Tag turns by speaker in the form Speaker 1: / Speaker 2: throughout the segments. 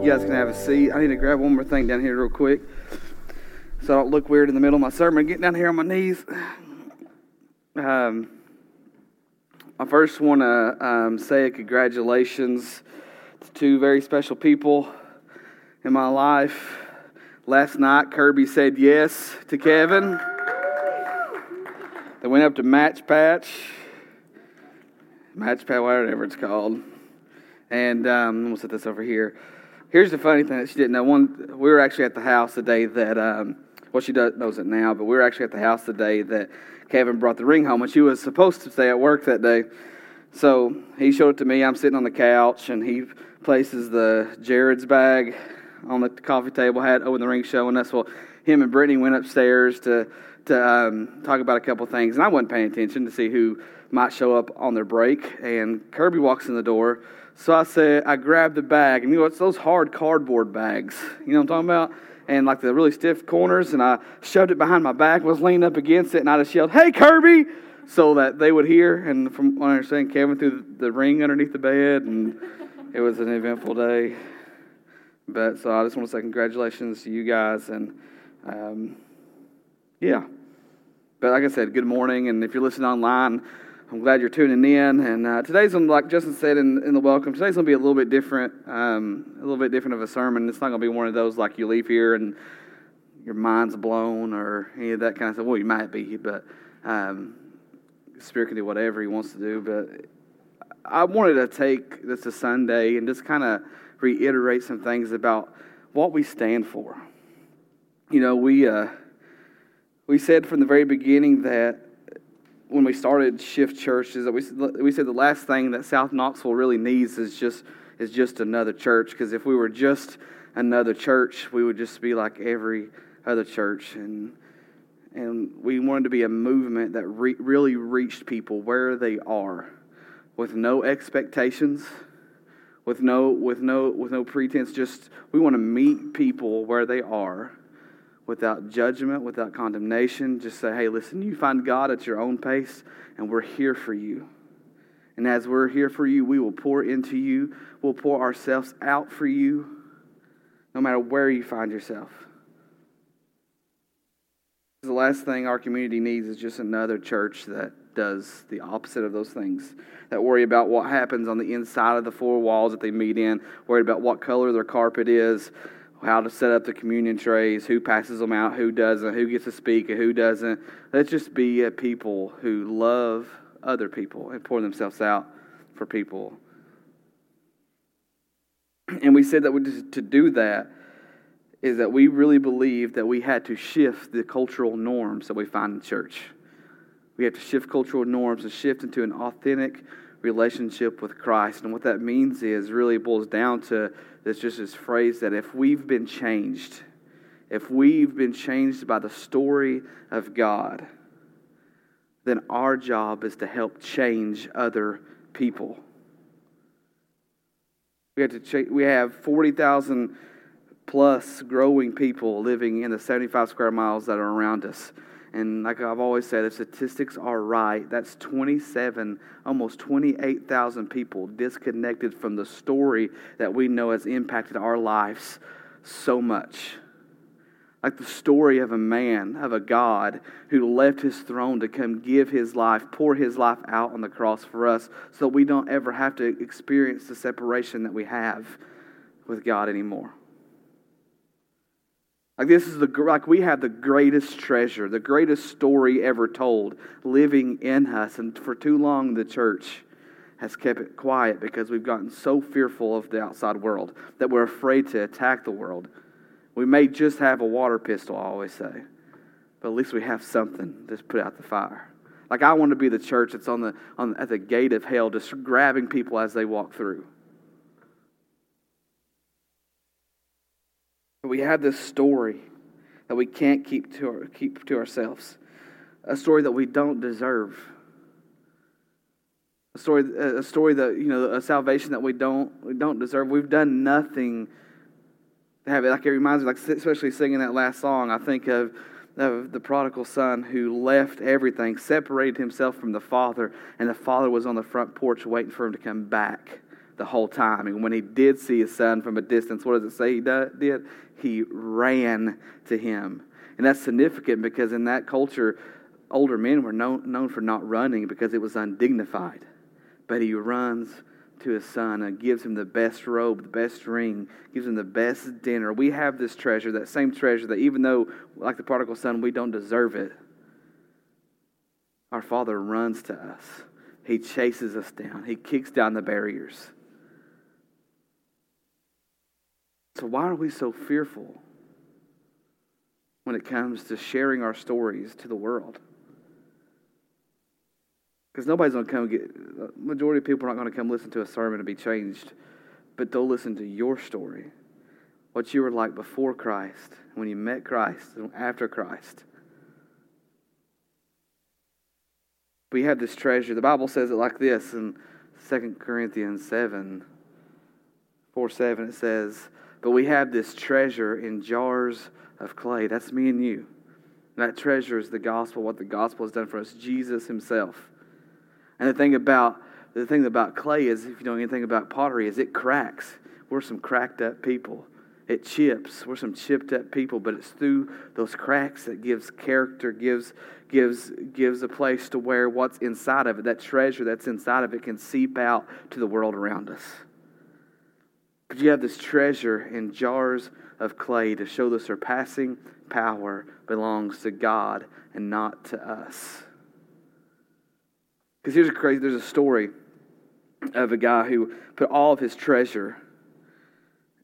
Speaker 1: You guys can have a seat. I need to grab one more thing down here real quick so I don't look weird in the middle of my sermon. Getting down here on my knees. Um, I first want to um, say congratulations to two very special people in my life. Last night, Kirby said yes to Kevin. They went up to Match Patch, Match Patch, whatever it's called. And um, going to set this over here. Here's the funny thing that she didn't know. One, we were actually at the house the day that, um, well, she does, knows it now, but we were actually at the house the day that Kevin brought the ring home, and she was supposed to stay at work that day. So he showed it to me. I'm sitting on the couch, and he places the Jared's bag on the coffee table, had over the ring showing us. Well, him and Brittany went upstairs to to um, talk about a couple things, and I wasn't paying attention to see who might show up on their break. And Kirby walks in the door so I said, I grabbed the bag, and you know, it's those hard cardboard bags. You know what I'm talking about? And like the really stiff corners, and I shoved it behind my back, was leaning up against it, and I just yelled, Hey, Kirby! So that they would hear. And from what I understand, Kevin threw the ring underneath the bed, and it was an eventful day. But so I just want to say congratulations to you guys, and um, yeah. But like I said, good morning, and if you're listening online, I'm glad you're tuning in. And uh, today's, like Justin said in, in the welcome, today's going to be a little bit different, um, a little bit different of a sermon. It's not going to be one of those like you leave here and your mind's blown or any of that kind of stuff. Well, you might be, but um, Spirit can do whatever He wants to do. But I wanted to take this a Sunday and just kind of reiterate some things about what we stand for. You know, we uh, we said from the very beginning that when we started Shift Church is that we, we said the last thing that South Knoxville really needs is just is just another church. Because if we were just another church, we would just be like every other church. And and we wanted to be a movement that re- really reached people where they are, with no expectations, with no with no with no pretense. Just we want to meet people where they are without judgment, without condemnation. Just say, hey, listen, you find God at your own pace, and we're here for you. And as we're here for you, we will pour into you. We'll pour ourselves out for you, no matter where you find yourself. The last thing our community needs is just another church that does the opposite of those things. That worry about what happens on the inside of the four walls that they meet in, worried about what color their carpet is, how to set up the communion trays, who passes them out, who doesn't, who gets to speak, and who doesn't. Let's just be a people who love other people and pour themselves out for people. And we said that we, to do that is that we really believe that we had to shift the cultural norms that we find in church. We have to shift cultural norms and shift into an authentic relationship with Christ. And what that means is really boils down to this just this phrase that if we've been changed, if we've been changed by the story of God, then our job is to help change other people. We have to ch- we have 40,000 plus growing people living in the 75 square miles that are around us. And like I've always said, if statistics are right, that's 27, almost 28,000 people disconnected from the story that we know has impacted our lives so much. Like the story of a man, of a God who left his throne to come give his life, pour his life out on the cross for us so we don't ever have to experience the separation that we have with God anymore. Like this is the like we have the greatest treasure, the greatest story ever told living in us. And for too long the church has kept it quiet because we've gotten so fearful of the outside world that we're afraid to attack the world. We may just have a water pistol, I always say. But at least we have something to put out the fire. Like I want to be the church that's on the on at the gate of hell, just grabbing people as they walk through. We have this story that we can't keep to, our, keep to ourselves, a story that we don't deserve. A story, a story that you know, a salvation that we don't we don't deserve. We've done nothing to have it. Like it reminds me, like especially singing that last song. I think of of the prodigal son who left everything, separated himself from the father, and the father was on the front porch waiting for him to come back the whole time. And when he did see his son from a distance, what does it say he did? He ran to him. And that's significant because in that culture, older men were known, known for not running because it was undignified. But he runs to his son and gives him the best robe, the best ring, gives him the best dinner. We have this treasure, that same treasure that even though, like the prodigal son, we don't deserve it, our Father runs to us. He chases us down, He kicks down the barriers. So, why are we so fearful when it comes to sharing our stories to the world? Because nobody's going to come get, majority of people are not going to come listen to a sermon and be changed, but they'll listen to your story. What you were like before Christ, when you met Christ, and after Christ. We have this treasure. The Bible says it like this in 2 Corinthians 7 4 7. It says, But we have this treasure in jars of clay. That's me and you. And that treasure is the gospel, what the gospel has done for us, Jesus Himself. And the thing about the thing about clay is, if you know anything about pottery, is it cracks. We're some cracked up people. It chips. We're some chipped up people, but it's through those cracks that gives character, gives gives gives a place to where what's inside of it, that treasure that's inside of it, can seep out to the world around us. But you have this treasure in jars of clay to show the surpassing power belongs to God and not to us. Because here's a crazy, there's a story of a guy who put all of his treasure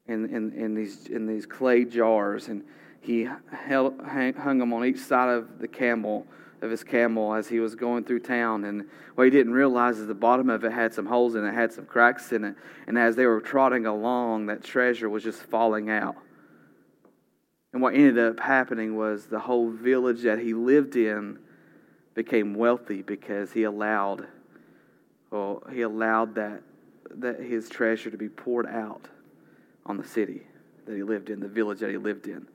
Speaker 1: in, in, in, these, in these clay jars, and he held, hung them on each side of the camel, of his camel, as he was going through town. And what he didn't realize is the bottom of it had some holes in it, had some cracks in it. And as they were trotting along, that treasure was just falling out. And what ended up happening was the whole village that he lived in became wealthy because he allowed well, he allowed that that his treasure to be poured out on the city that he lived in, the village that he lived in.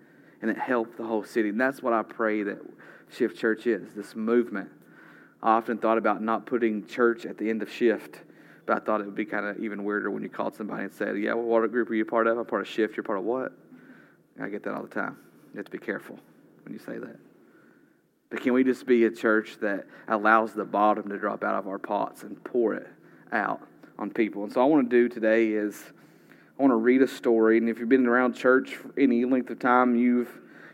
Speaker 1: And it helped the whole city. And that's what I pray that Shift Church is, this movement. I often thought about not putting church at the end of shift, but I thought it would be kind of even weirder when you called somebody and said, Yeah, what group are you part of? I'm part of shift. You're part of what? I get that all the time. You have to be careful when you say that. But can we just be a church that allows the bottom to drop out of our pots and pour it out on people? And so, I want to do today is I want to read a story. And if you've been around church any length of time, you've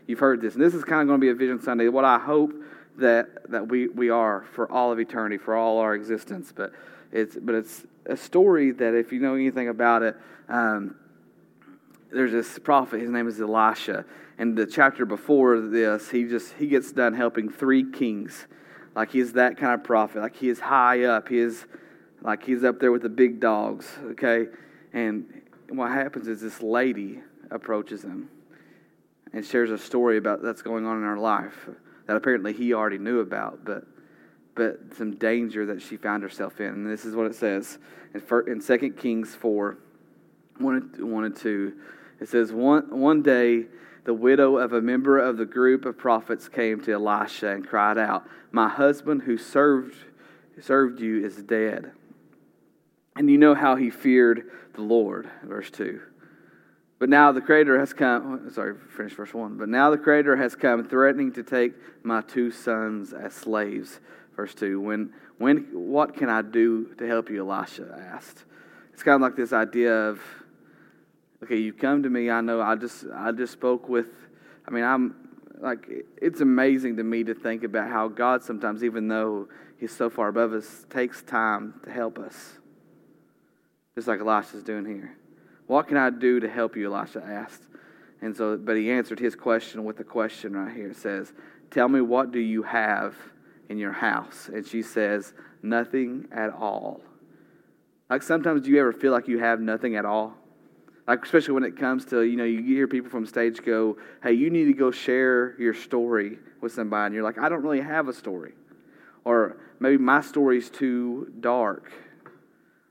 Speaker 1: you've heard this. And this is kind of going to be a Vision Sunday. What I hope that that we, we are for all of eternity, for all our existence. But it's but it's a story that if you know anything about it. Um, there's this prophet his name is elisha and the chapter before this he just he gets done helping three kings like he's that kind of prophet like he is high up he is like he's up there with the big dogs okay and what happens is this lady approaches him and shares a story about that's going on in her life that apparently he already knew about but but some danger that she found herself in and this is what it says in, in 2 kings 4 1 and 2 it says, one, one day the widow of a member of the group of prophets came to Elisha and cried out, My husband who served, served you is dead. And you know how he feared the Lord. Verse 2. But now the Creator has come, sorry, finish verse 1. But now the Creator has come, threatening to take my two sons as slaves. Verse 2. When, when, what can I do to help you? Elisha asked. It's kind of like this idea of, okay, you've come to me. I know. I just I just spoke with. I mean, I'm like it's amazing to me to think about how God sometimes, even though He's so far above us, takes time to help us. Just like Elisha's doing here. What can I do to help you? Elisha asked. And so, but he answered his question with a question right here. It says, Tell me, what do you have in your house? And she says, Nothing at all. Like sometimes, do you ever feel like you have nothing at all? Like, especially when it comes to, you know, you hear people from stage go, hey, you need to go share your story with somebody. And you're like, I don't really have a story. Or maybe my story's too dark.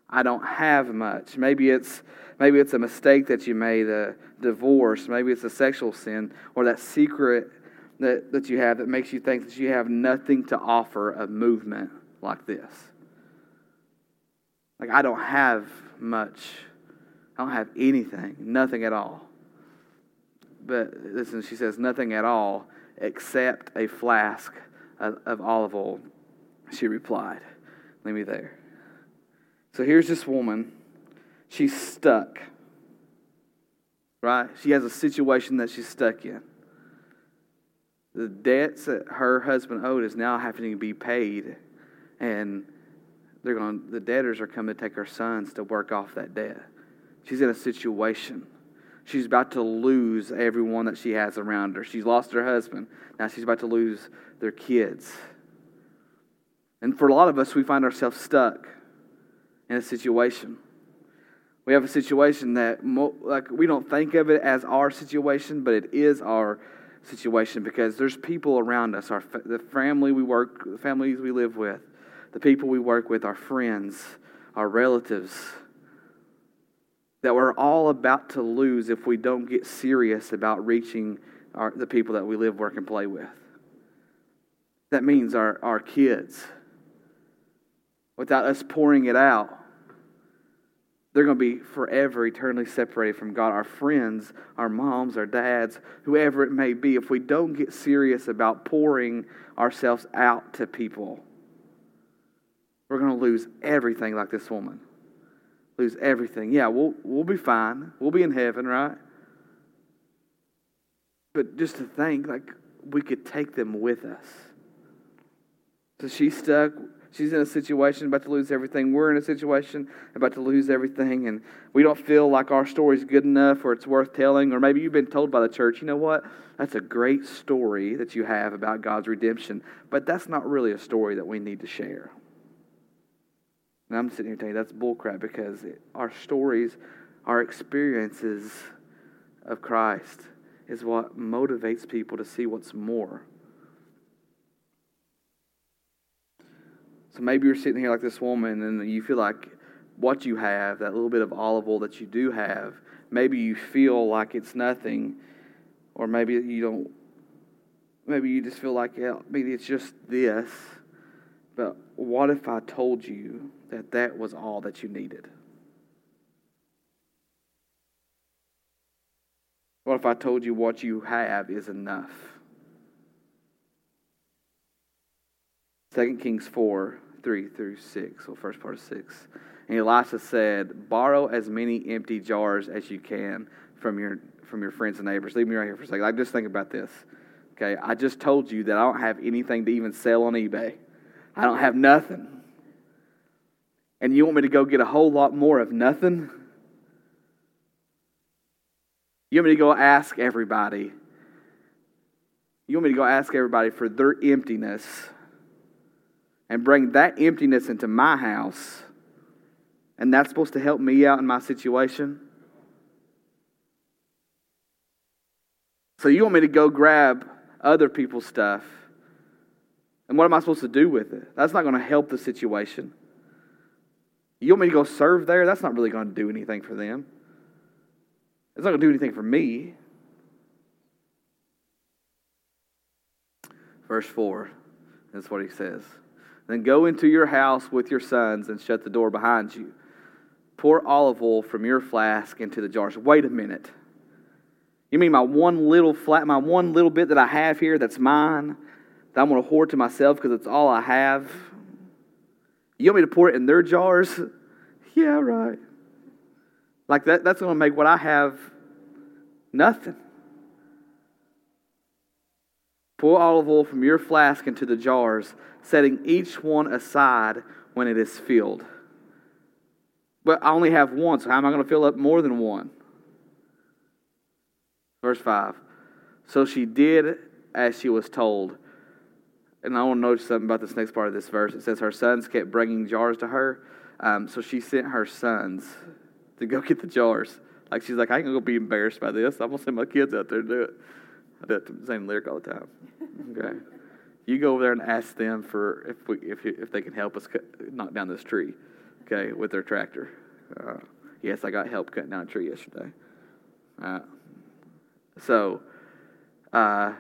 Speaker 1: I don't have much. Maybe it's maybe it's a mistake that you made, a divorce, maybe it's a sexual sin, or that secret that, that you have that makes you think that you have nothing to offer a movement like this. Like, I don't have much. I don't have anything, nothing at all. But listen, she says, nothing at all except a flask of, of olive oil. She replied, Leave me there. So here's this woman. She's stuck. Right? She has a situation that she's stuck in. The debts that her husband owed is now having to be paid. And they're going the debtors are coming to take her sons to work off that debt. She's in a situation. She's about to lose everyone that she has around her. She's lost her husband. Now she's about to lose their kids. And for a lot of us, we find ourselves stuck in a situation. We have a situation that, like, we don't think of it as our situation, but it is our situation because there's people around us, our the family we work, the families we live with, the people we work with, our friends, our relatives, that we're all about to lose if we don't get serious about reaching our, the people that we live, work, and play with. That means our, our kids. Without us pouring it out, they're going to be forever eternally separated from God. Our friends, our moms, our dads, whoever it may be, if we don't get serious about pouring ourselves out to people, we're going to lose everything like this woman. Lose everything. Yeah, we'll, we'll be fine. We'll be in heaven, right? But just to think, like, we could take them with us. So she's stuck She's in a situation about to lose everything. We're in a situation about to lose everything, and we don't feel like our story's good enough or it's worth telling. Or maybe you've been told by the church, you know what? That's a great story that you have about God's redemption, but that's not really a story that we need to share. And I'm sitting here telling you that's bullcrap because our stories, our experiences of Christ is what motivates people to see what's more. So maybe you're sitting here like this woman and you feel like what you have, that little bit of olive oil that you do have, maybe you feel like it's nothing, or maybe you don't, maybe you just feel like, yeah, maybe it's just this. But what if I told you that that was all that you needed? What if I told you what you have is enough? 2 Kings 4 3 through 6, or first part of 6. And Elisha said, Borrow as many empty jars as you can from your, from your friends and neighbors. Leave me right here for a second. Like, just think about this. Okay, I just told you that I don't have anything to even sell on eBay. I don't have nothing. And you want me to go get a whole lot more of nothing? You want me to go ask everybody? You want me to go ask everybody for their emptiness and bring that emptiness into my house, and that's supposed to help me out in my situation? So you want me to go grab other people's stuff, and what am I supposed to do with it? That's not going to help the situation. You want me to go serve there? That's not really going to do anything for them. It's not going to do anything for me. Verse 4, that's what he says. Then go into your house with your sons and shut the door behind you. Pour olive oil from your flask into the jars. Wait a minute. You mean my one little flat, my one little bit that I have here that's mine, that I'm going to hoard to myself because it's all I have? You want me to pour it in their jars? Yeah, right. Like that, that's going to make what I have nothing. Pour olive oil from your flask into the jars, setting each one aside when it is filled. But I only have one, so how am I going to fill up more than one? Verse 5. So she did as she was told. And I want to notice something about this next part of this verse. It says her sons kept bringing jars to her. Um, so she sent her sons to go get the jars. Like she's like, I ain't gonna be embarrassed by this. I'm gonna send my kids out there to do it. I do the same lyric all the time. Okay. You go over there and ask them for if we if if they can help us cut, knock down this tree, okay, with their tractor. Uh, yes, I got help cutting down a tree yesterday. Uh, so, uh,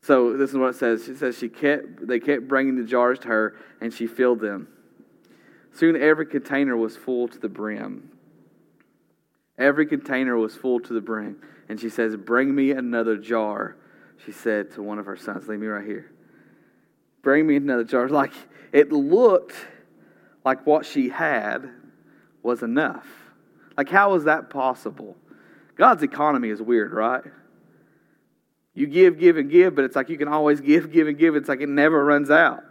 Speaker 1: so this is what it says. She says she kept they kept bringing the jars to her, and she filled them. Soon every container was full to the brim. Every container was full to the brim. And she says, Bring me another jar. She said to one of her sons, Leave me right here. Bring me another jar. Like it looked like what she had was enough. Like, how is that possible? God's economy is weird, right? You give, give, and give, but it's like you can always give, give, and give. It's like it never runs out.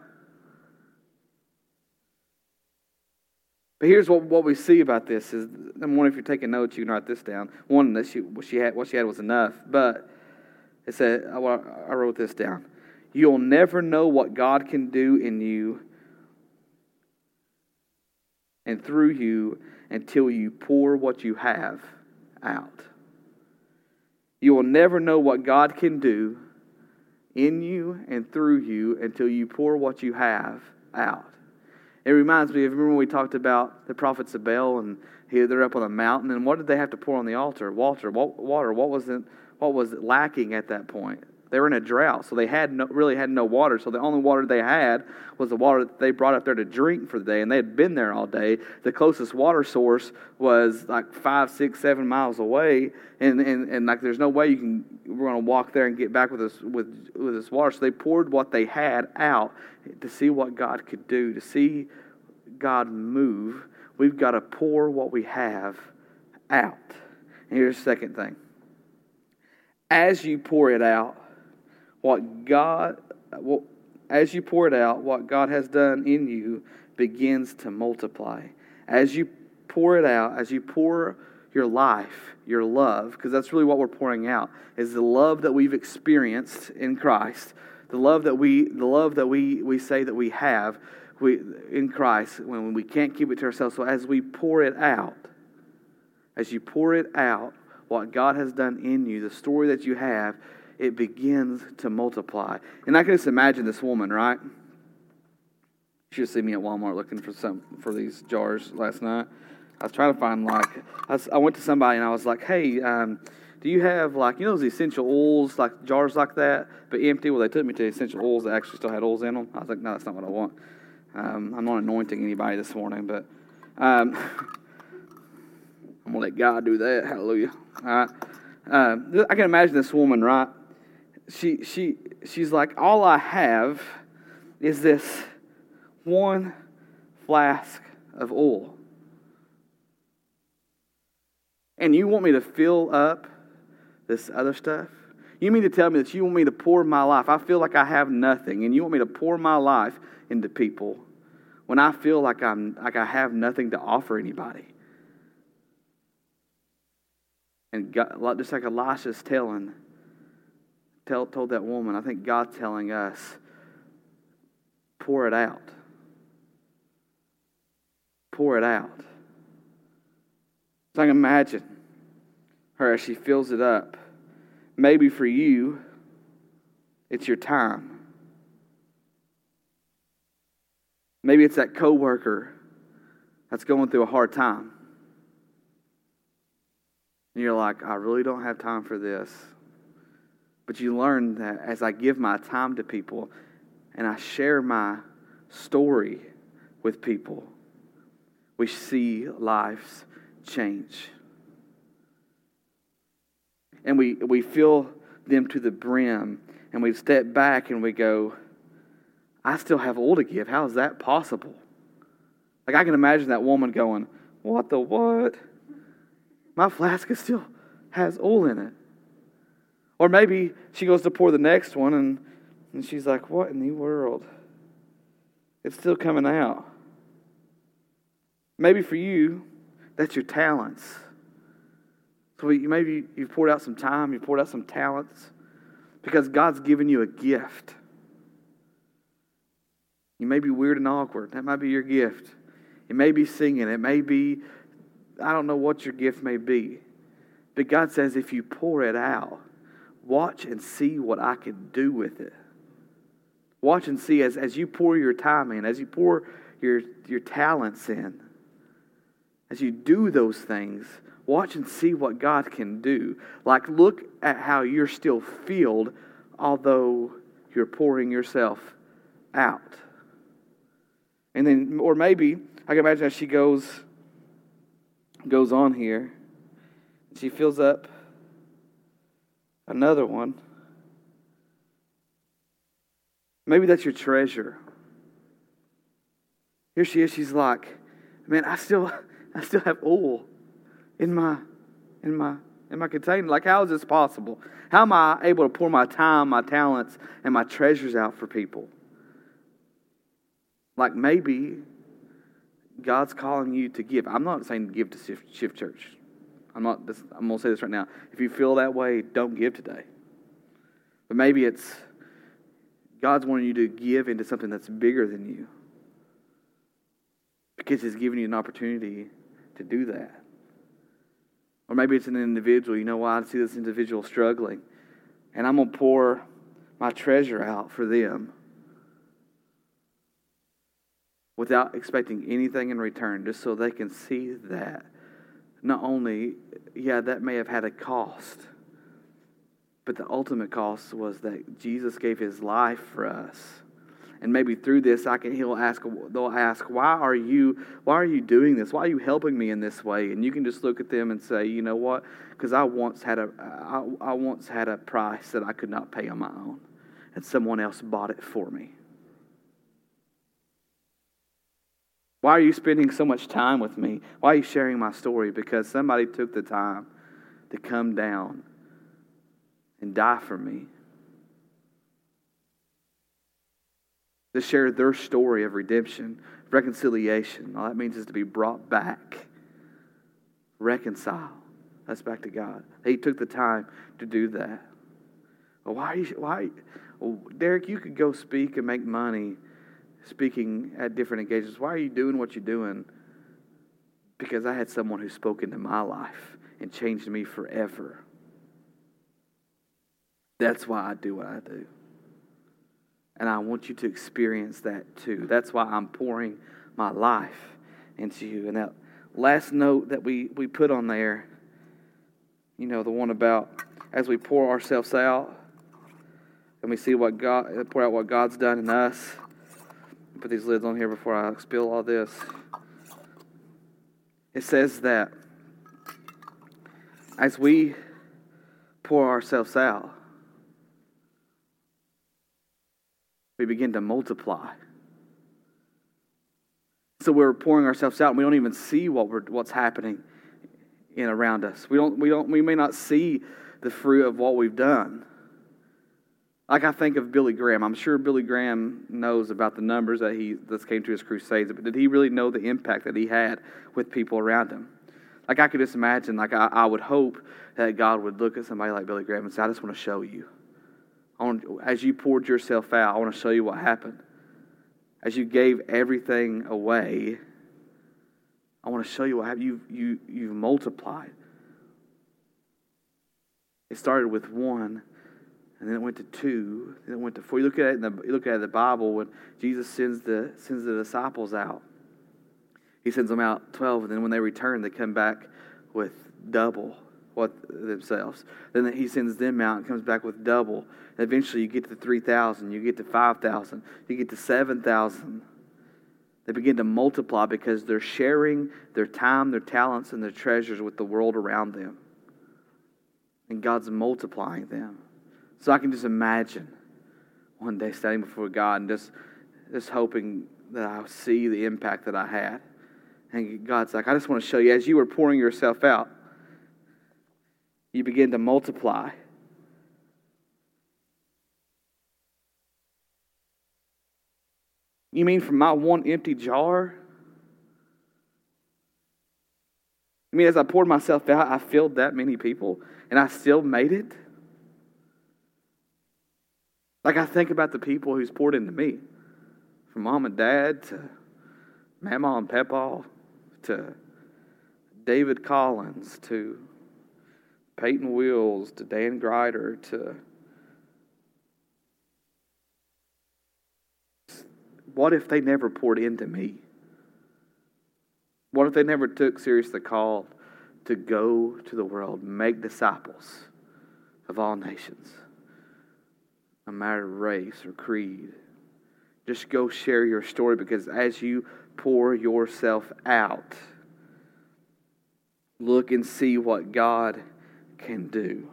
Speaker 1: But here's what, what we see about this is I'm wondering if you're taking notes, you can write this down. One that she what she had what she had was enough, but it said I wrote this down. You'll never know what God can do in you and through you until you pour what you have out. You will never know what God can do in you and through you until you pour what you have out. It reminds me of remember when we talked about the prophets of Baal and he, they're up on a mountain and what did they have to pour on the altar? Water. What, water. What was it? What was lacking at that point? They were in a drought, so they had no, really had no water. So the only water they had was the water that they brought up there to drink for the day, and they had been there all day. The closest water source was like five, six, seven miles away, and, and, and like there's no way you can we're going to walk there and get back with this with with this water. So they poured what they had out to see what God could do, to see God move. We've got to pour what we have out. And here's the second thing. As you pour it out, what God, well, as you pour it out, what God has done in you begins to multiply. As you pour it out, as you pour your life, your love, because that's really what we're pouring out, is the love that we've experienced in Christ, the love that we, the love that we, we say that we have we, in Christ when we can't keep it to ourselves. So as we pour it out, as you pour it out, what God has done in you, the story that you have, it begins to multiply. And I can just imagine this woman, right? She just see me at Walmart looking for some for these jars last night. I was trying to find like I, went to somebody and I was like, "Hey, um, do you have like you know those essential oils like jars like that but empty?" Well, they took me to essential oils that actually still had oils in them. I was like, "No, that's not what I want." Um, I'm not anointing anybody this morning, but um, I'm gonna let God do that. Hallelujah. All right. Uh, I can imagine this woman, right? She, she, she's like, All I have is this one flask of oil. And you want me to fill up this other stuff? You mean to tell me that you want me to pour my life? I feel like I have nothing, and you want me to pour my life into people when I feel like I'm like I have nothing to offer anybody. And God, just like Elisha's telling, tell, told that woman, I think God's telling us, pour it out. Pour it out. So I can imagine her as she fills it up. Maybe for you, it's your time. Maybe it's that coworker that's going through a hard time. And you're like, I really don't have time for this. But you learn that as I give my time to people and I share my story with people, we see lives change. And we, we fill them to the brim and we step back and we go, I still have oil to give. How is that possible? Like I can imagine that woman going, What the what? My flask still has oil in it. Or maybe she goes to pour the next one and, and she's like, What in the world? It's still coming out. Maybe for you, that's your talents. So maybe you've poured out some time, you've poured out some talents because God's given you a gift. You may be weird and awkward. That might be your gift. It may be singing. It may be, I don't know what your gift may be. But God says if you pour it out, Watch and see what I can do with it. Watch and see as, as you pour your time in, as you pour your, your talents in, as you do those things, watch and see what God can do. Like, look at how you're still filled, although you're pouring yourself out. And then, or maybe I can imagine as she goes goes on here, she fills up another one. Maybe that's your treasure. Here she is, she's like, Man, I still I still have oil in my in my in my container. Like, how is this possible? How am I able to pour my time, my talents, and my treasures out for people? Like maybe God's calling you to give. I'm not saying give to Shift, shift Church. I'm not. I'm gonna say this right now. If you feel that way, don't give today. But maybe it's God's wanting you to give into something that's bigger than you because He's giving you an opportunity to do that. Or maybe it's an individual. You know why I see this individual struggling, and I'm gonna pour my treasure out for them without expecting anything in return, just so they can see that not only, yeah, that may have had a cost, but the ultimate cost was that Jesus gave his life for us. And maybe through this, I can. He'll ask. They'll ask, "Why are you? Why are you doing this? Why are you helping me in this way?" And you can just look at them and say, "You know what? Because I once had a. I, I once had a price that I could not pay on my own, and someone else bought it for me." Why are you spending so much time with me? Why are you sharing my story? Because somebody took the time to come down and die for me. To share their story of redemption, reconciliation. All that means is to be brought back, reconcile us back to God. He took the time to do that. Why? Are you, why? Derek, you could go speak and make money speaking at different engagements. Why are you doing what you're doing? Because I had someone who spoke into my life and changed me forever. That's why I do what I do. And I want you to experience that too. That's why I'm pouring my life into you. And that last note that we, we put on there, you know, the one about as we pour ourselves out and we see what God, pour out what God's done in us put these lids on here before I spill all this. It says that as we pour ourselves out, we begin to multiply. So we're pouring ourselves out, and we don't even see what we're, what's happening in around us. We don't, we don't, we may not see the fruit of what we've done. Like I think of Billy Graham. I'm sure Billy Graham knows about the numbers that he that came to his crusades, but did he really know the impact that he had with people around him? Like I could just imagine, like I, I would hope that God would look at somebody like Billy Graham and say, I just want to show you. Want, as you poured yourself out, I want to show you what happened. As you gave everything away, I want to show you what happened. You, you, you've multiplied. It started with one and then it went to two, then it went to four. You look at it in the you look at the Bible when Jesus sends the sends the disciples out. He sends them out twelve, and then when they return, they come back with double what themselves. Then he sends them out and comes back with double. And eventually, you get to three thousand, you get to five thousand, you get to seven thousand. They begin to multiply because they're sharing their time, their talents, and their treasures with the world around them. And God's multiplying them. So I can just imagine one day standing before God and just, just hoping that I'll see the impact that I had. And God's like, I just want to show you, as you were pouring yourself out, you begin to multiply. You mean from my one empty jar? I mean, as I poured myself out, I filled that many people, and I still made it? Like I think about the people who's poured into me, from mom and dad to mama and papa to David Collins to Peyton Wills to Dan Grider to what if they never poured into me? What if they never took serious the call to go to the world, make disciples of all nations? No matter race or creed. Just go share your story because as you pour yourself out. Look and see what God can do.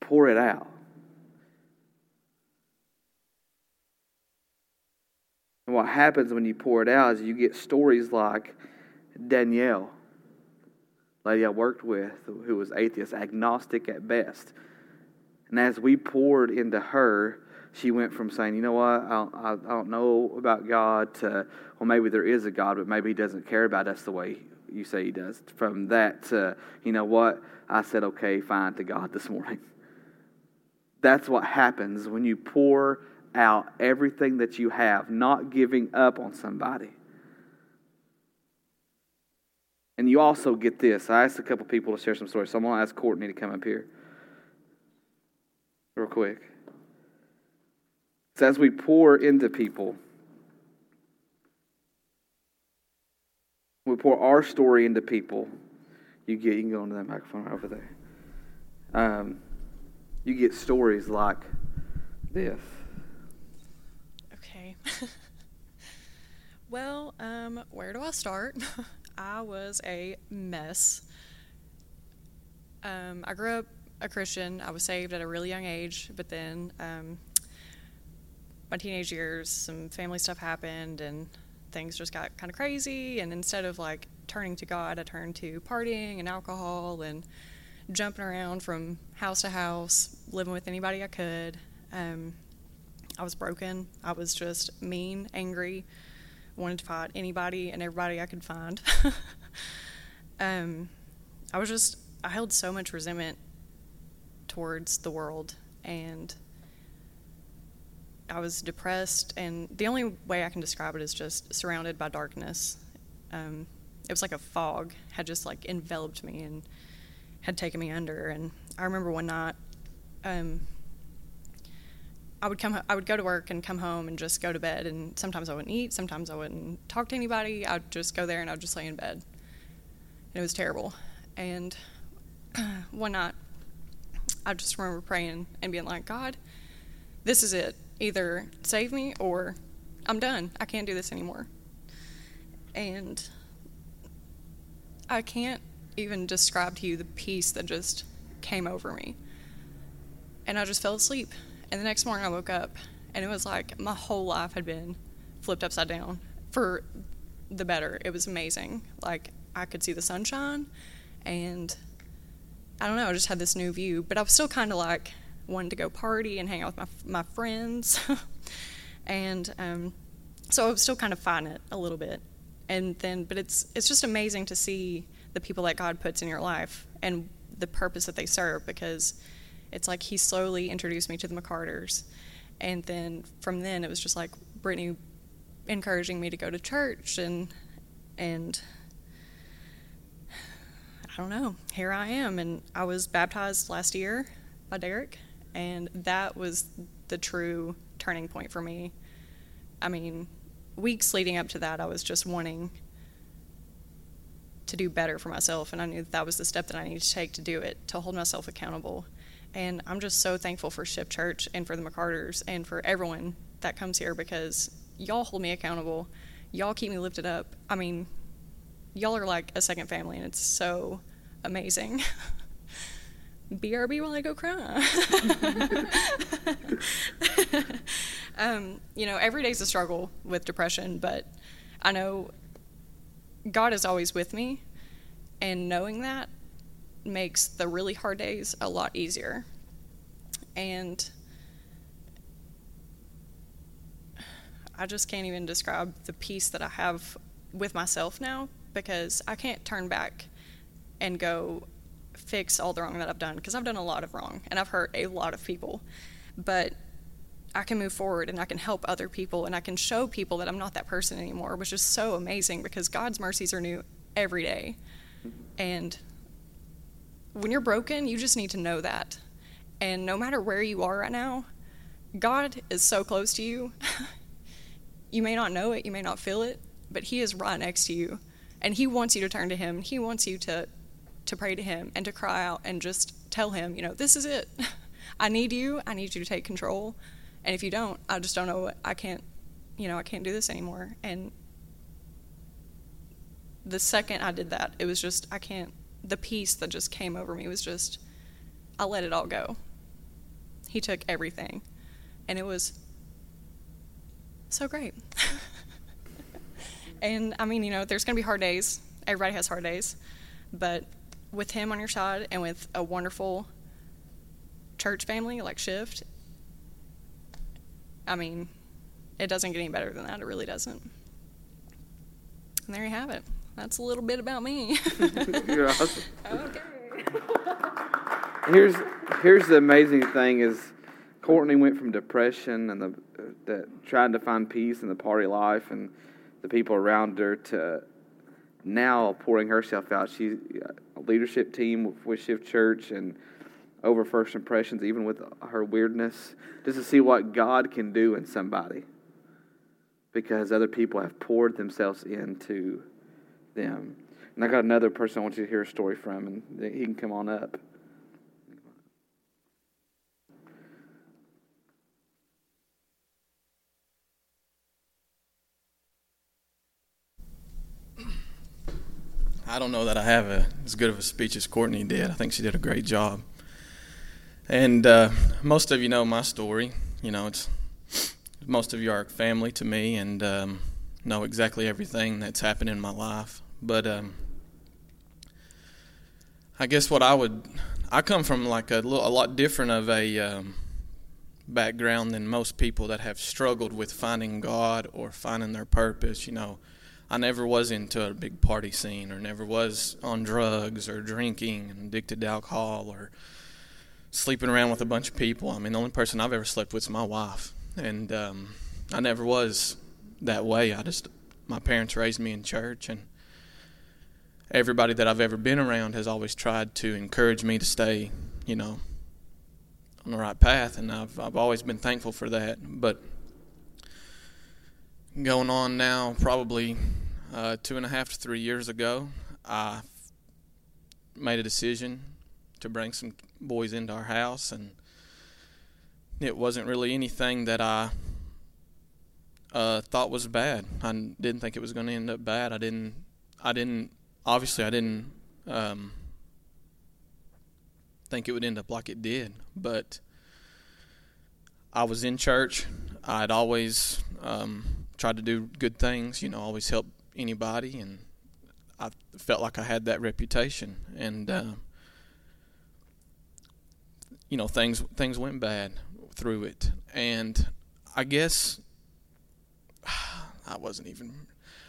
Speaker 1: Pour it out. And what happens when you pour it out is you get stories like Danielle, lady I worked with, who was atheist, agnostic at best. And as we poured into her, she went from saying, you know what, I don't, I don't know about God to, well, maybe there is a God, but maybe he doesn't care about us the way you say he does. From that to, you know what, I said, okay, fine to God this morning. That's what happens when you pour out everything that you have, not giving up on somebody. And you also get this. I asked a couple people to share some stories, so I'm going to ask Courtney to come up here real quick. So as we pour into people, we pour our story into people. You get you can go into that microphone right over there. Um, you get stories like this.
Speaker 2: Okay. well, um, where do I start? I was a mess. Um, I grew up a Christian. I was saved at a really young age, but then um, my teenage years, some family stuff happened and things just got kind of crazy. And instead of like turning to God, I turned to partying and alcohol and jumping around from house to house, living with anybody I could. Um, I was broken. I was just mean, angry, wanted to fight anybody and everybody I could find. um, I was just, I held so much resentment towards the world and I was depressed, and the only way I can describe it is just surrounded by darkness. Um, it was like a fog had just like enveloped me and had taken me under. And I remember one night, um, I would come, I would go to work and come home and just go to bed. And sometimes I wouldn't eat, sometimes I wouldn't talk to anybody. I'd just go there and I'd just lay in bed. And it was terrible. And one night, I just remember praying and being like, God, this is it either save me or I'm done. I can't do this anymore. And I can't even describe to you the peace that just came over me. And I just fell asleep. And the next morning I woke up and it was like my whole life had been flipped upside down for the better. It was amazing. Like I could see the sunshine and I don't know, I just had this new view. But I was still kind of like, wanted to go party and hang out with my, my friends. and um, so I was still kind of fighting it a little bit. And then, but it's, it's just amazing to see the people that God puts in your life and the purpose that they serve because it's like He slowly introduced me to the McCarters. And then from then, it was just like Brittany encouraging me to go to church and, and, I don't know. Here I am, and I was baptized last year by Derek, and that was the true turning point for me. I mean, weeks leading up to that, I was just wanting to do better for myself, and I knew that, that was the step that I needed to take to do it, to hold myself accountable. And I'm just so thankful for Shift Church and for the McCarters and for everyone that comes here because y'all hold me accountable. Y'all keep me lifted up. I mean, y'all are like a second family, and it's so amazing. BRB while I go cry. um, you know, every day's a struggle with depression, but I know God is always with me, and knowing that makes the really hard days a lot easier. And I just can't even describe the peace that I have with myself now because I can't turn back and go, fix all the wrong that I've done because I've done a lot of wrong and I've hurt a lot of people. But I can move forward and I can help other people and I can show people that I'm not that person anymore, which is so amazing because God's mercies are new every day. And when you're broken, you just need to know that. And no matter where you are right now, God is so close to you. you may not know it, you may not feel it, but He is right next to you. And He wants you to turn to Him. He wants you to to pray to Him and to cry out and just tell Him, you know, this is it. I need you. I need you to take control. And if you don't, I just don't know. I can't you know, I can't do this anymore. And the second I did that, it was just, I can't, the peace that just came over me was just, I let it all go. He took everything. And it was so great. and I mean, you know, there's going to be hard days. Everybody has hard days. But with him on your side and with a wonderful church family like Shift, I mean, it doesn't get any better than that. It really doesn't. And there you have it. That's a little bit about me.
Speaker 1: You're awesome.
Speaker 2: okay.
Speaker 1: Here's here's the amazing thing is Courtney went from depression and the, the trying to find peace in the party life and the people around her to now pouring herself out. She's uh, a leadership team with Shift Church and over first impressions, even with her weirdness, just to see what God can do in somebody because other people have poured themselves into them. And I got another person I want you to hear a story from, and he can come on up.
Speaker 3: I don't know that I have a, as good of a speech as Courtney did. I think she did a great job. And uh, most of you know my story. You know, it's most of you are family to me and um, know exactly everything that's happened in my life. But um, I guess what I would, I come from like a, little, a lot different of a um, background than most people that have struggled with finding God or finding their purpose. You know, I never was into a big party scene or never was on drugs or drinking and addicted to alcohol or sleeping around with a bunch of people. I mean, the only person I've ever slept with is my wife. And um, I never was that way. I just, my parents raised me in church and everybody that I've ever been around has always tried to encourage me to stay, you know, on the right path, and I've I've always been thankful for that. But going on now, probably uh, two and a half to three years ago, I made a decision to bring some boys into our house, and it wasn't really anything that I uh, thought was bad. I didn't think it was going to end up bad. I didn't. I didn't. Obviously, I didn't um, think it would end up like it did. But I was in church. I'd always um, tried to do good things. You know, always help anybody, and I felt like I had that reputation. And uh, you know, things things went bad through it, and I guess I wasn't even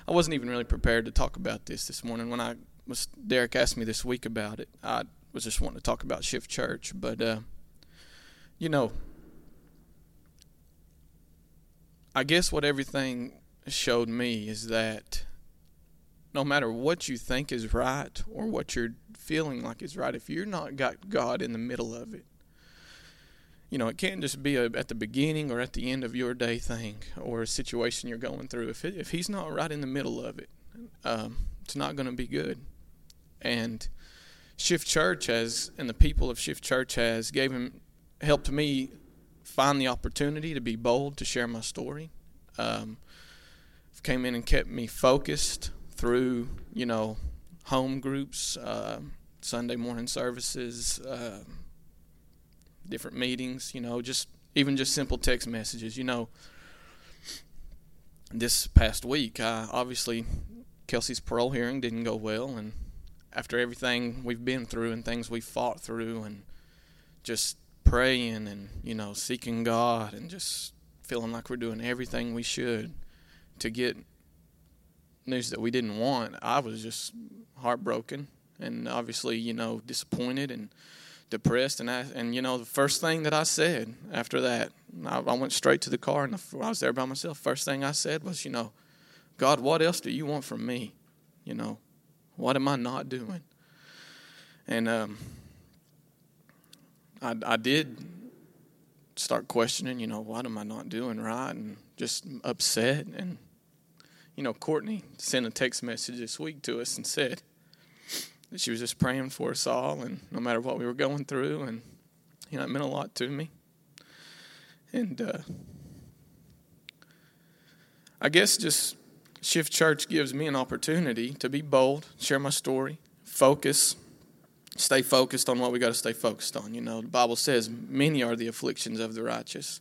Speaker 3: I wasn't even really prepared to talk about this this morning. When I was Derek asked me this week about it, I was just wanting to talk about Shift Church, but uh, you know, I guess what everything showed me is that no matter what you think is right or what you're feeling like is right, if you're not got God in the middle of it, you know, it can't just be a, at the beginning or at the end of your day thing or a situation you're going through. If it, if he's not right in the middle of it, um, it's not going to be good. And Shift Church has, and the people of Shift Church has, gave him, helped me find the opportunity to be bold to share my story. Um, came in and kept me focused through, you know, home groups, uh, Sunday morning services. Uh, different meetings, you know, just even just simple text messages. You know, this past week, uh, obviously, Kelsey's parole hearing didn't go well, and after everything we've been through and things we've fought through, and just praying and you know seeking God and just feeling like we're doing everything we should to get news that we didn't want, I was just heartbroken and obviously you know disappointed and depressed, and I and you know the first thing that I said after that, I, I went straight to the car, and I was there by myself. First thing I said was, you know, God, what else do you want from me? You know, what am I not doing? And um, I I did start questioning, you know, what am I not doing right, and just upset and. You know, Courtney sent a text message this week to us and said, that she was just praying for us all, and no matter what we were going through, and you know, it meant a lot to me. And uh, I guess just Shift Church gives me an opportunity to be bold, share my story, focus, stay focused on what we got to stay focused on. You know, the Bible says, many are the afflictions of the righteous.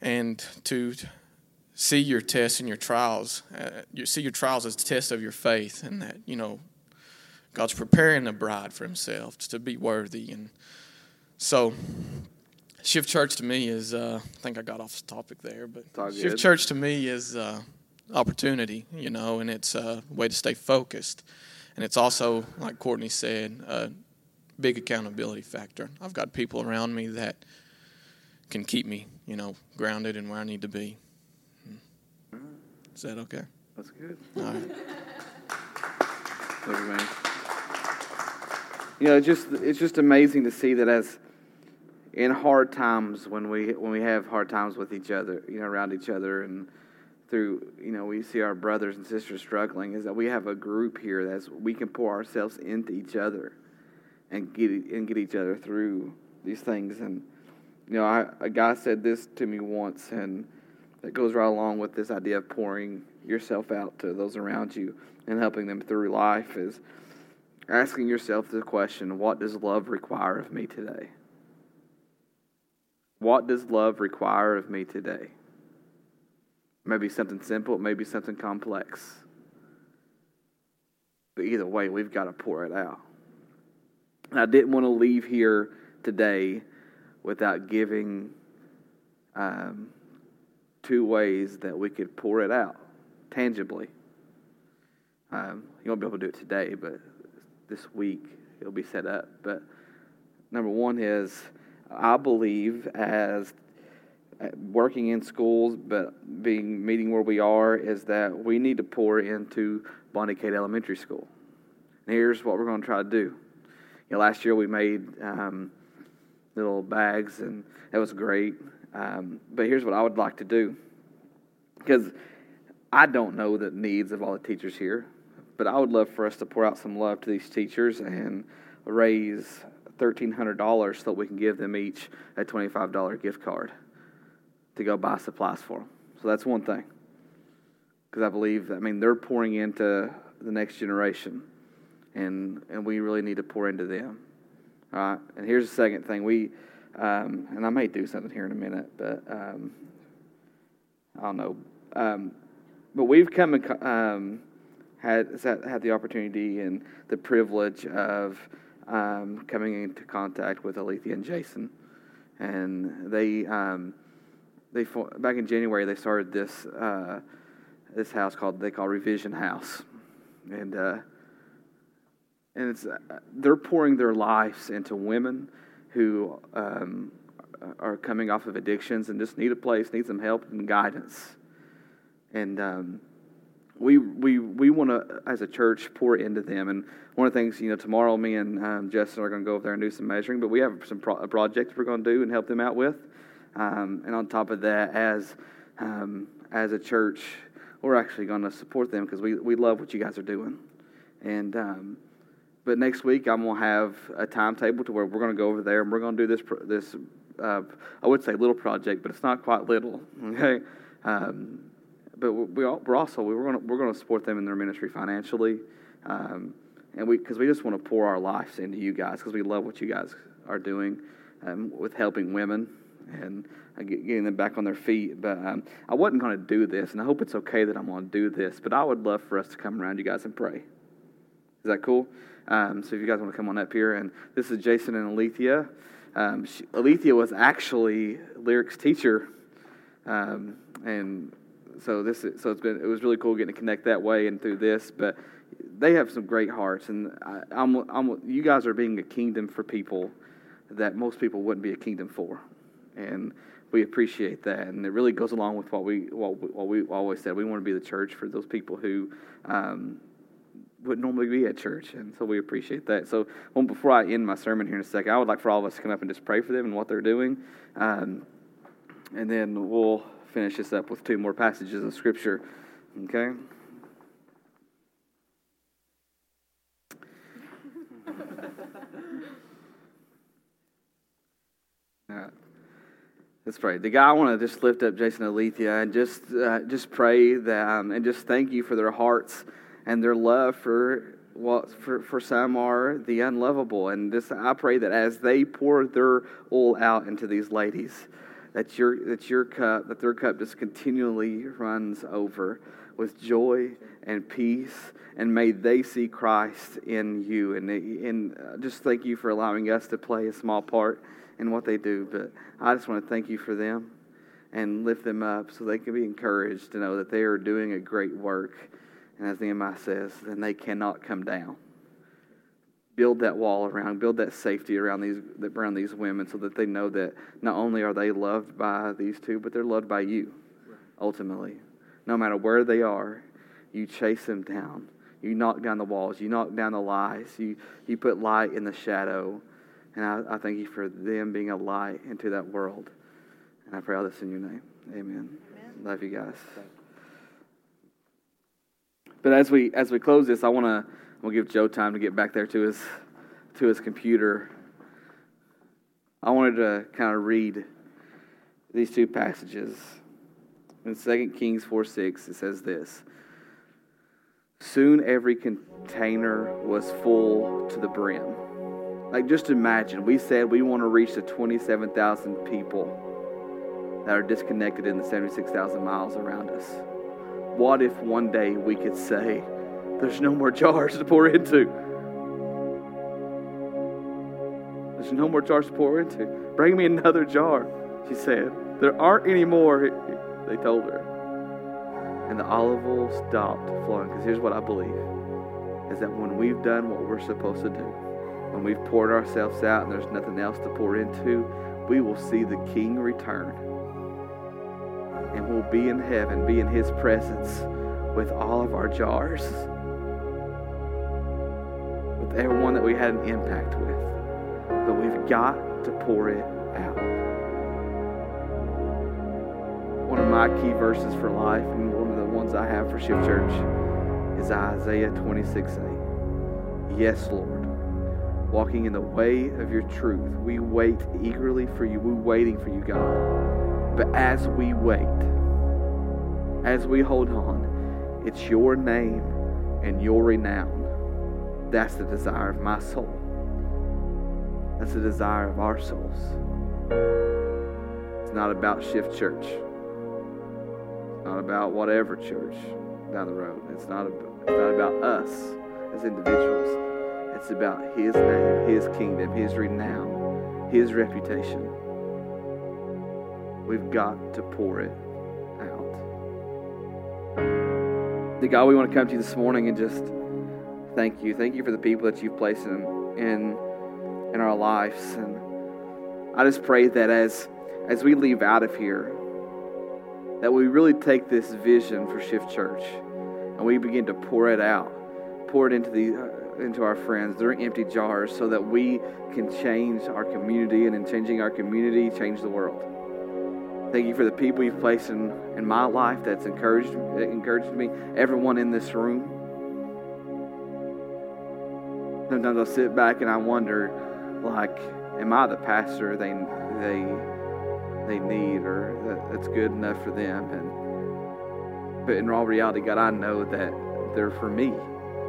Speaker 3: And to see your tests and your trials, uh, you see your trials as a test of your faith, and that, you know, God's preparing a bride for himself to be worthy. And so, Shift Church to me is, uh, I think I got off the topic there, but Shift Church to me is uh, opportunity, you know, and it's a way to stay focused. And it's also, like Courtney said, a big accountability factor. I've got people around me that can keep me, you know, grounded and where I need to be. Is that okay?
Speaker 1: That's good.
Speaker 3: All right.
Speaker 1: Thank you, man. You know, it's just it's just amazing to see that as in hard times when we when we have hard times with each other, you know, around each other and through you know we see our brothers and sisters struggling is that we have a group here that we can pour ourselves into each other and get and get each other through these things. And you know I, a guy said this to me once and that goes right along with this idea of pouring yourself out to those around you and helping them through life is asking yourself the question what does love require of me today? What does love require of me today maybe something simple maybe something complex but either way we've got to pour it out and i didn't want to leave here today without giving um, two ways that we could pour it out tangibly. Um, you won't be able to do it today, but this week it'll be set up. But number one is I believe as working in schools, but being meeting where we are, is that we need to pour into Bonnie Kate Elementary School. And here's what we're going to try to do. You know, last year we made um, little bags, and that was great. Um, but here's what I would like to do. Because I don't know the needs of all the teachers here, but I would love for us to pour out some love to these teachers and raise $1,300 so that we can give them each a $25 gift card to go buy supplies for them. So that's one thing. Because I believe, I mean, they're pouring into the next generation, and, and we really need to pour into them. All right, and here's the second thing. We, um, and I may do something here in a minute, but um, I don't know. Um, but we've come and um, had had the opportunity and the privilege of um, coming into contact with Alethea and Jason, and they um, they back in January they started this uh, this house called they call Revision House, and uh, and it's uh, they're pouring their lives into women who um, are coming off of addictions and just need a place, need some help and guidance. And um, we we we want to, as a church, pour into them. And one of the things, you know, tomorrow me and um, Justin are going to go over there and do some measuring, but we have some pro- projects we're going to do and help them out with. Um, and on top of that, as um, as a church, we're actually going to support them because we, we love what you guys are doing. And um, but next week, I'm going to have a timetable to where we're going to go over there and we're going to do this this uh, I would say little project, but it's not quite little. Okay, um, but we we're also we're going we're going to support them in their ministry financially, um, and we because we just want to pour our lives into you guys because we love what you guys are doing um, with helping women and getting them back on their feet. But um, I wasn't going to do this, and I hope it's okay that I'm going to do this. But I would love for us to come around you guys and pray. Is that cool? Um, so if you guys want to come on up here, and this is Jason and Alethea. Um, she, Alethea was actually lyrics teacher, um, and so this is, so it's been it was really cool getting to connect that way and through this. But they have some great hearts, and I, I'm, I'm you guys are being a kingdom for people that most people wouldn't be a kingdom for, and we appreciate that, and it really goes along with what we what, what we always said. We want to be the church for those people who um, would normally be at church, and so we appreciate that. So, well, before I end my sermon here in a second, I would like for all of us to come up and just pray for them and what they're doing, um, and then we'll finish this up with two more passages of Scripture. Okay. Let's pray. The guy, I want to just lift up Jason Alethea and just uh, just pray that um, and just thank you for their hearts and their love for what for, for some are the unlovable. And just I pray that as they pour their all out into these ladies, that your that your cup, that their cup just continually runs over with joy and peace, and may they see Christ in you. And and uh, just thank you for allowing us to play a small part in what they do. But I just want to thank you for them and lift them up so they can be encouraged to know that they are doing a great work. And as Nehemiah says, then they cannot come down. Build that wall around, build that safety around these around these women, so that they know that not only are they loved by these two, but they're loved by you. Ultimately, no matter where they are, you chase them down. You knock down the walls. You knock down the lies. You you put light in the shadow and I, I, thank you for them being a light into that world. And I pray all this in your name. Amen. Amen. Love you guys. But as we as we close this, I want to we'll give Joe time to get back there to his to his computer. I wanted to kind of read these two passages. In 2 Kings 4 6, it says this Soon every container was full to the brim. Like, just imagine, we said we want to reach the 27,000 people that are disconnected in the 76,000 miles around us. What if one day we could say, there's no more jars to pour into? There's no more jars to pour into. Bring me another jar, she said. There aren't any more, they told her. And the olive oil stopped flowing. Because here's what I believe is that when we've done what we're supposed to do, when we've poured ourselves out and there's nothing else to pour into, we will see the King return. And we'll be in heaven, be in His presence with all of our jars, with everyone that we had an impact with. But we've got to pour it out. One of my key verses for life, and one of the ones I have for Shift Church, is Isaiah 26 8. Yes, Lord walking in the way of your truth. We wait eagerly for you. We're waiting for you, God. But as we wait, as we hold on, it's your name and your renown. That's the desire of my soul. That's the desire of our souls. It's not about Shift Church. It's not about whatever church down the road. It's not, it's not about us as individuals. It's about His name, His kingdom, His renown, His reputation. We've got to pour it out. The God, we want to come to you this morning and just thank you. Thank you for the people that you've placed in in, in our lives. And I just pray that as as we leave out of here, that we really take this vision for Shift Church and we begin to pour it out, pour it into the into our friends. They're empty jars so that we can change our community and in changing our community, change the world. Thank you for the people you've placed in, in my life that's encouraged, encouraged me, everyone in this room. Sometimes I sit back and I wonder, like, am I the pastor they they they need or that's good enough for them? And but in all reality, God, I know that they're for me.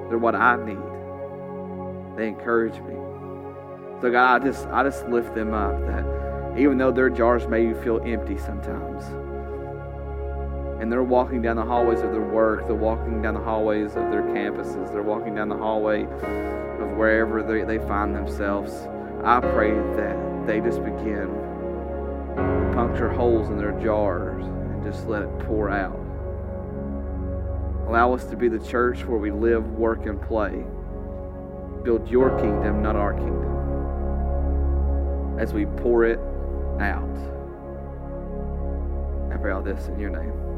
Speaker 1: They're what I need. They encourage me. So God, I just I just lift them up that even though their jars may feel empty sometimes, and they're walking down the hallways of their work, they're walking down the hallways of their campuses, they're walking down the hallway of wherever they, they find themselves. I pray that they just begin to puncture holes in their jars and just let it pour out. Allow us to be the church where we live, work, and play build your kingdom, not our kingdom, as we pour it out. I pray all this in your name.